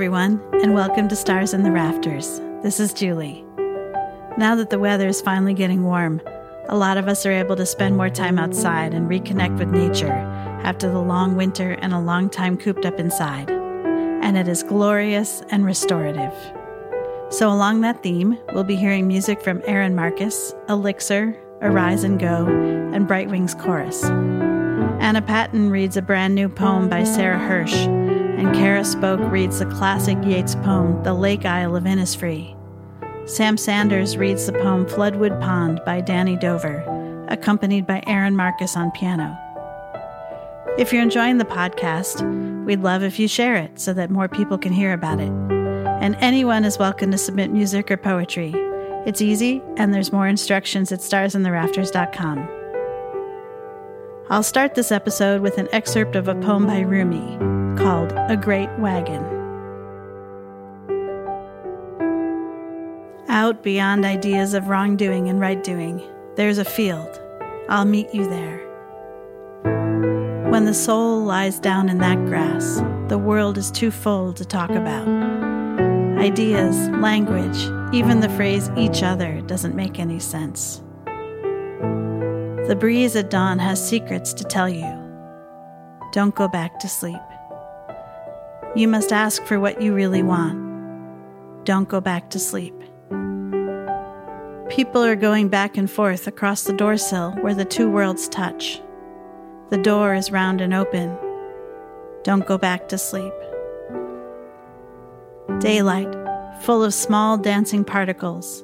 everyone, and welcome to Stars in the Rafters. This is Julie. Now that the weather is finally getting warm, a lot of us are able to spend more time outside and reconnect with nature after the long winter and a long time cooped up inside. And it is glorious and restorative. So, along that theme, we'll be hearing music from Aaron Marcus, Elixir, Arise and Go, and Bright Wings Chorus. Anna Patton reads a brand new poem by Sarah Hirsch, and Kara Spoke reads the classic Yeats poem, The Lake Isle of Innisfree. Sam Sanders reads the poem Floodwood Pond by Danny Dover, accompanied by Aaron Marcus on piano. If you're enjoying the podcast, we'd love if you share it so that more people can hear about it. And anyone is welcome to submit music or poetry. It's easy, and there's more instructions at starsintherafters.com. I'll start this episode with an excerpt of a poem by Rumi called A Great Wagon. Out beyond ideas of wrongdoing and right doing, there's a field. I'll meet you there. When the soul lies down in that grass, the world is too full to talk about. Ideas, language, even the phrase each other doesn't make any sense. The breeze at dawn has secrets to tell you. Don't go back to sleep. You must ask for what you really want. Don't go back to sleep. People are going back and forth across the door sill where the two worlds touch. The door is round and open. Don't go back to sleep. Daylight, full of small dancing particles,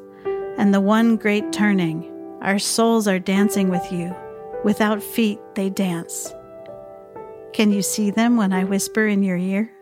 and the one great turning our souls are dancing with you. Without feet, they dance. Can you see them when I whisper in your ear?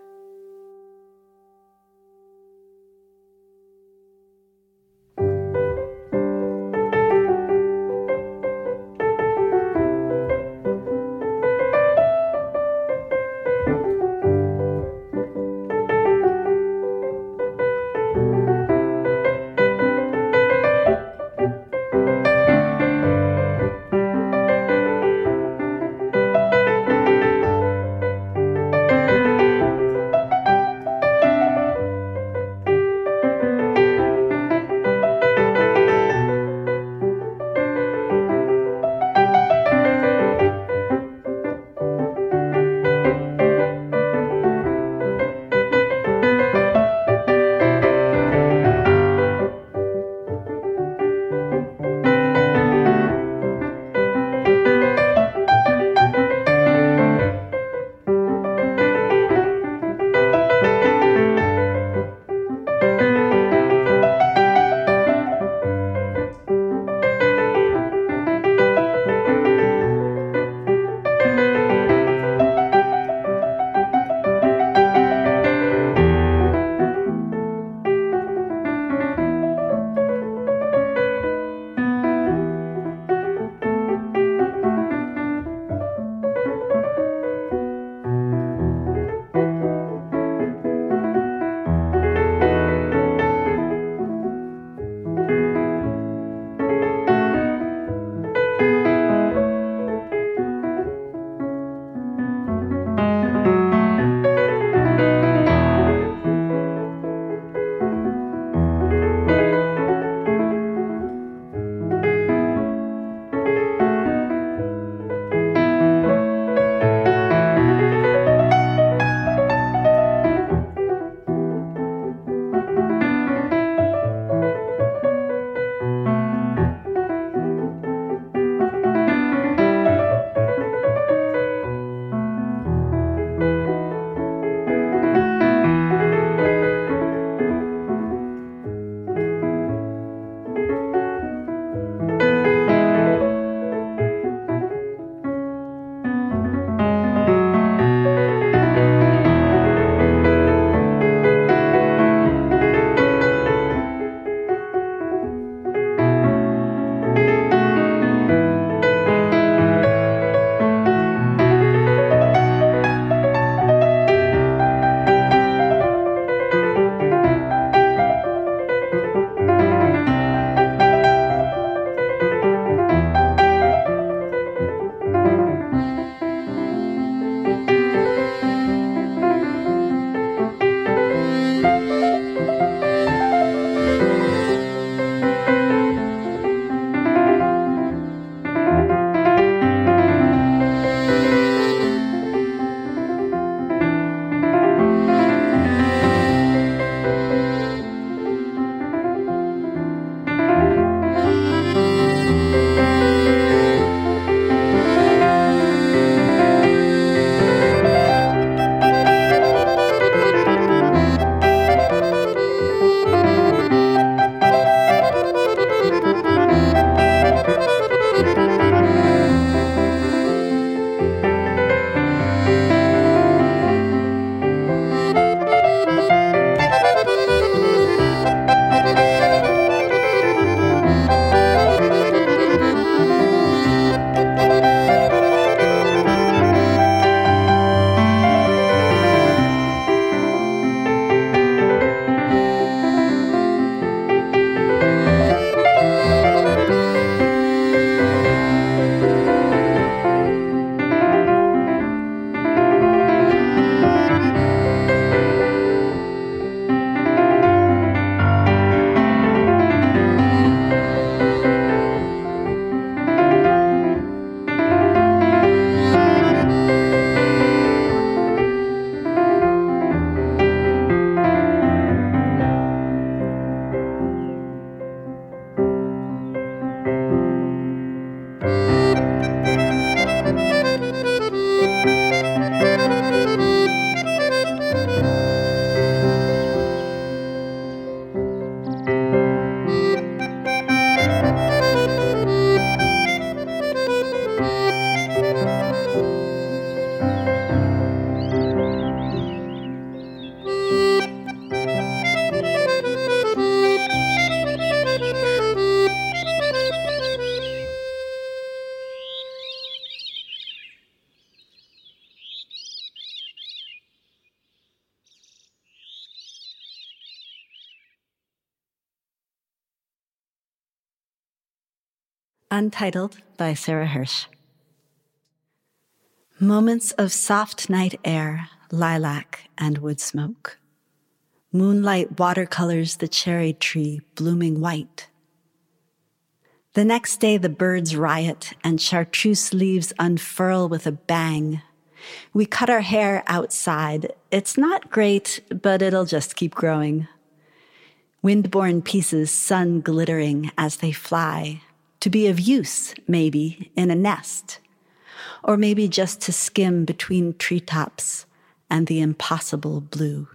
Untitled by Sarah Hirsch. Moments of soft night air, lilac and wood smoke. Moonlight watercolors the cherry tree blooming white. The next day, the birds riot and chartreuse leaves unfurl with a bang. We cut our hair outside. It's not great, but it'll just keep growing. Windborne pieces sun glittering as they fly, to be of use, maybe, in a nest, or maybe just to skim between treetops and the impossible blue.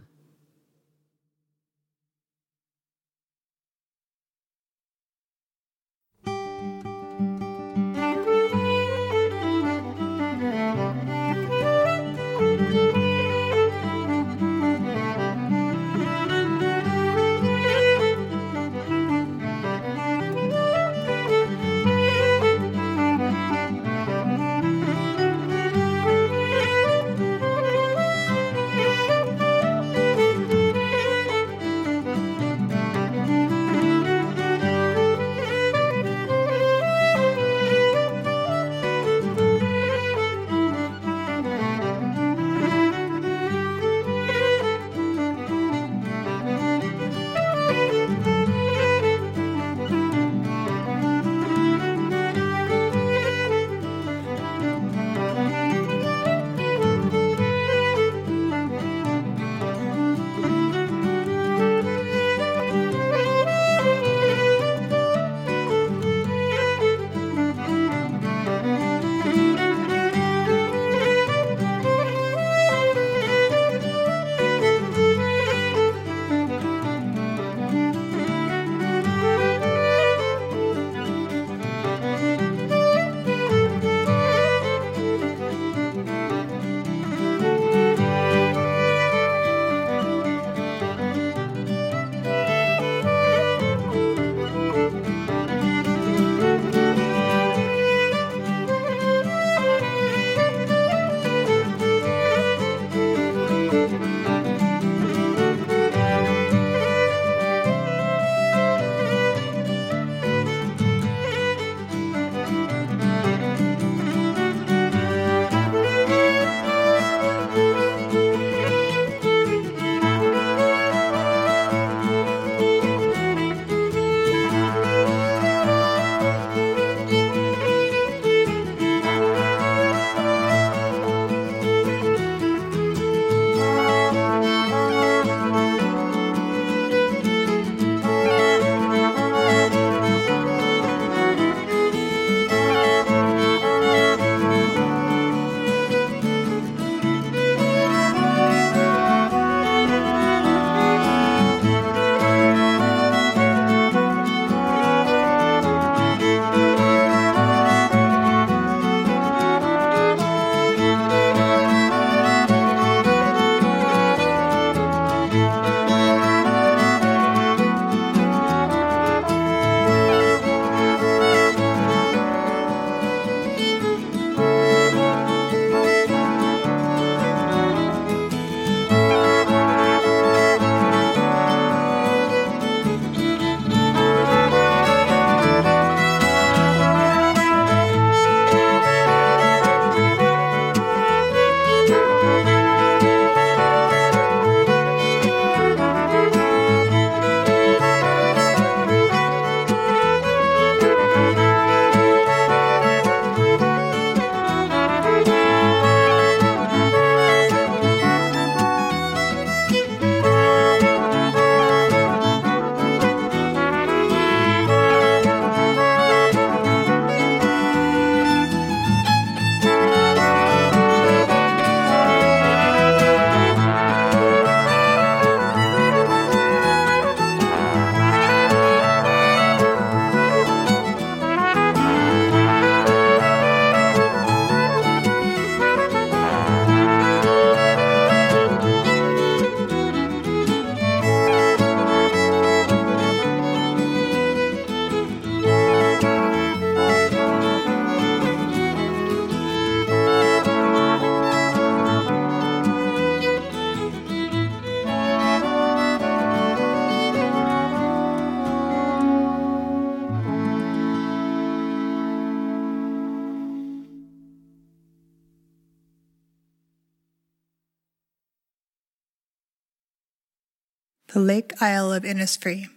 The Lake Isle of Innisfree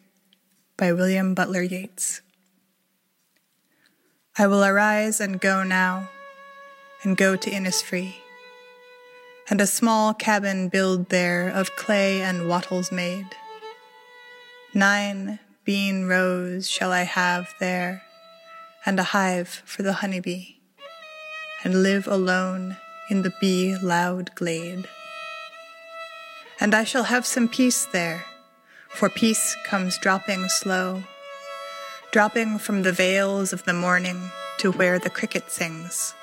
by William Butler Yeats. I will arise and go now, and go to Innisfree, and a small cabin build there of clay and wattles made. Nine bean rows shall I have there, and a hive for the honeybee, and live alone in the bee loud glade and I shall have some peace there, for peace comes dropping slow, dropping from the vales of the morning to where the cricket sings.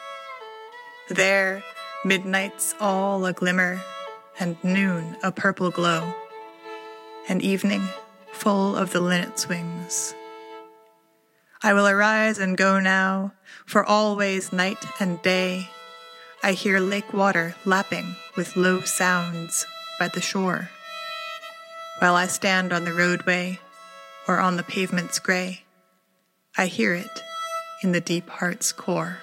There, midnight's all a glimmer, and noon a purple glow, and evening full of the linnet's wings. I will arise and go now, for always night and day I hear lake water lapping with low sounds by the shore. While I stand on the roadway or on the pavement's gray, I hear it in the deep heart's core.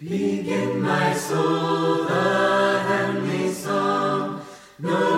Begin my soul the heavenly song, no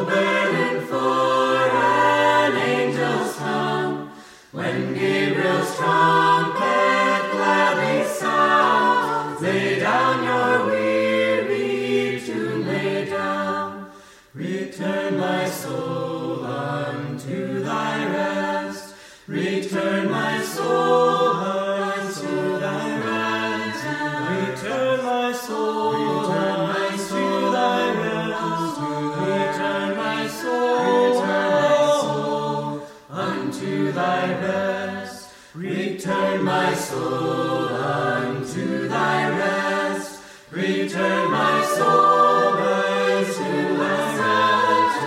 to thy rest. Return, my soul, unto thy rest. Return, my soul, unto thy rest.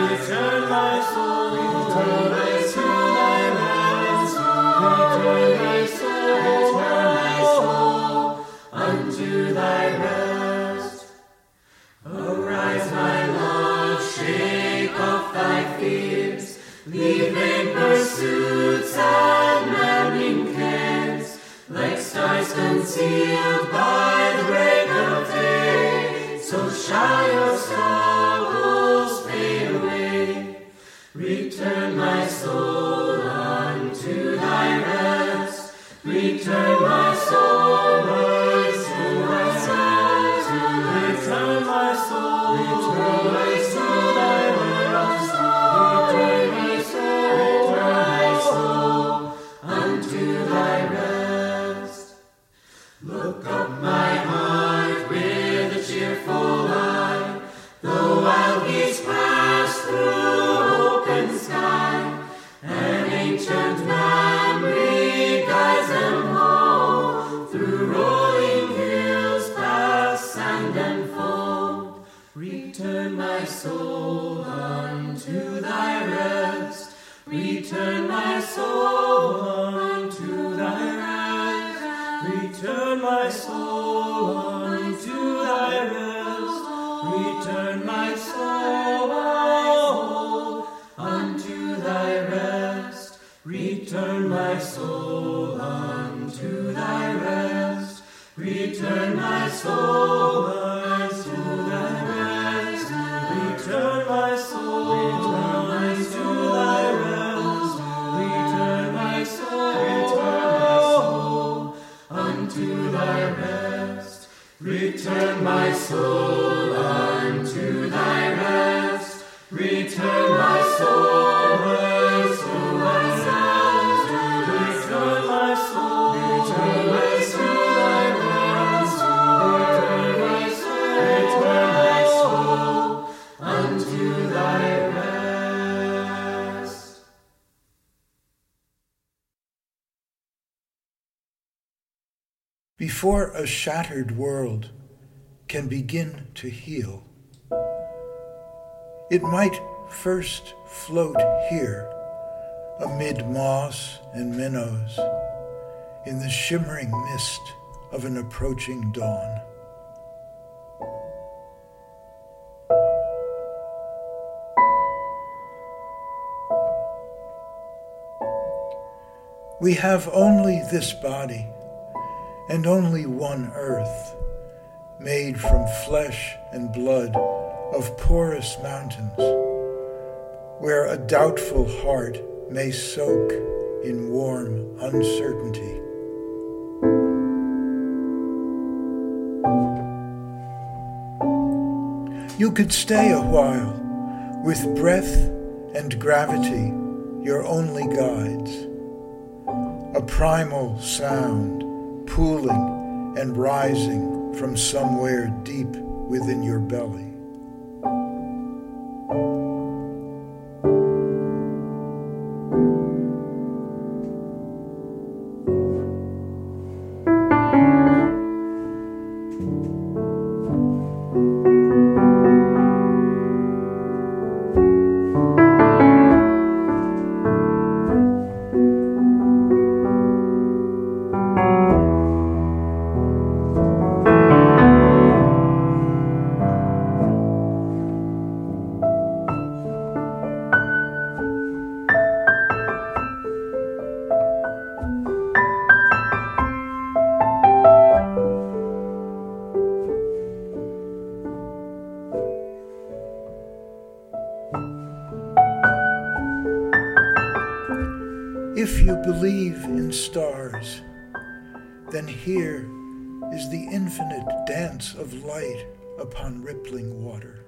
Return, my soul, unto thy rest. Return, my soul, unto thy rest. Arise, my Lord. Vain pursuits and maddening cares, like stars concealed by the break of day. So shall your sorrows fade away. Return my soul Return my soul unto thy rest. Return my soul unto thy rest. Return my soul unto thy rest. Return my soul unto thy rest. Return my soul my soul unto thy rest. Return my soul thy rest. Return my soul, thy rest. Return my soul unto thy rest. Before a shattered world can begin to heal, it might first float here amid moss and minnows in the shimmering mist of an approaching dawn. We have only this body and only one earth, made from flesh and blood of porous mountains, where a doubtful heart may soak in warm uncertainty. You could stay a while with breath and gravity your only guides, a primal sound pooling and rising from somewhere deep within your belly. If you believe in stars, then here is the infinite dance of light upon rippling water.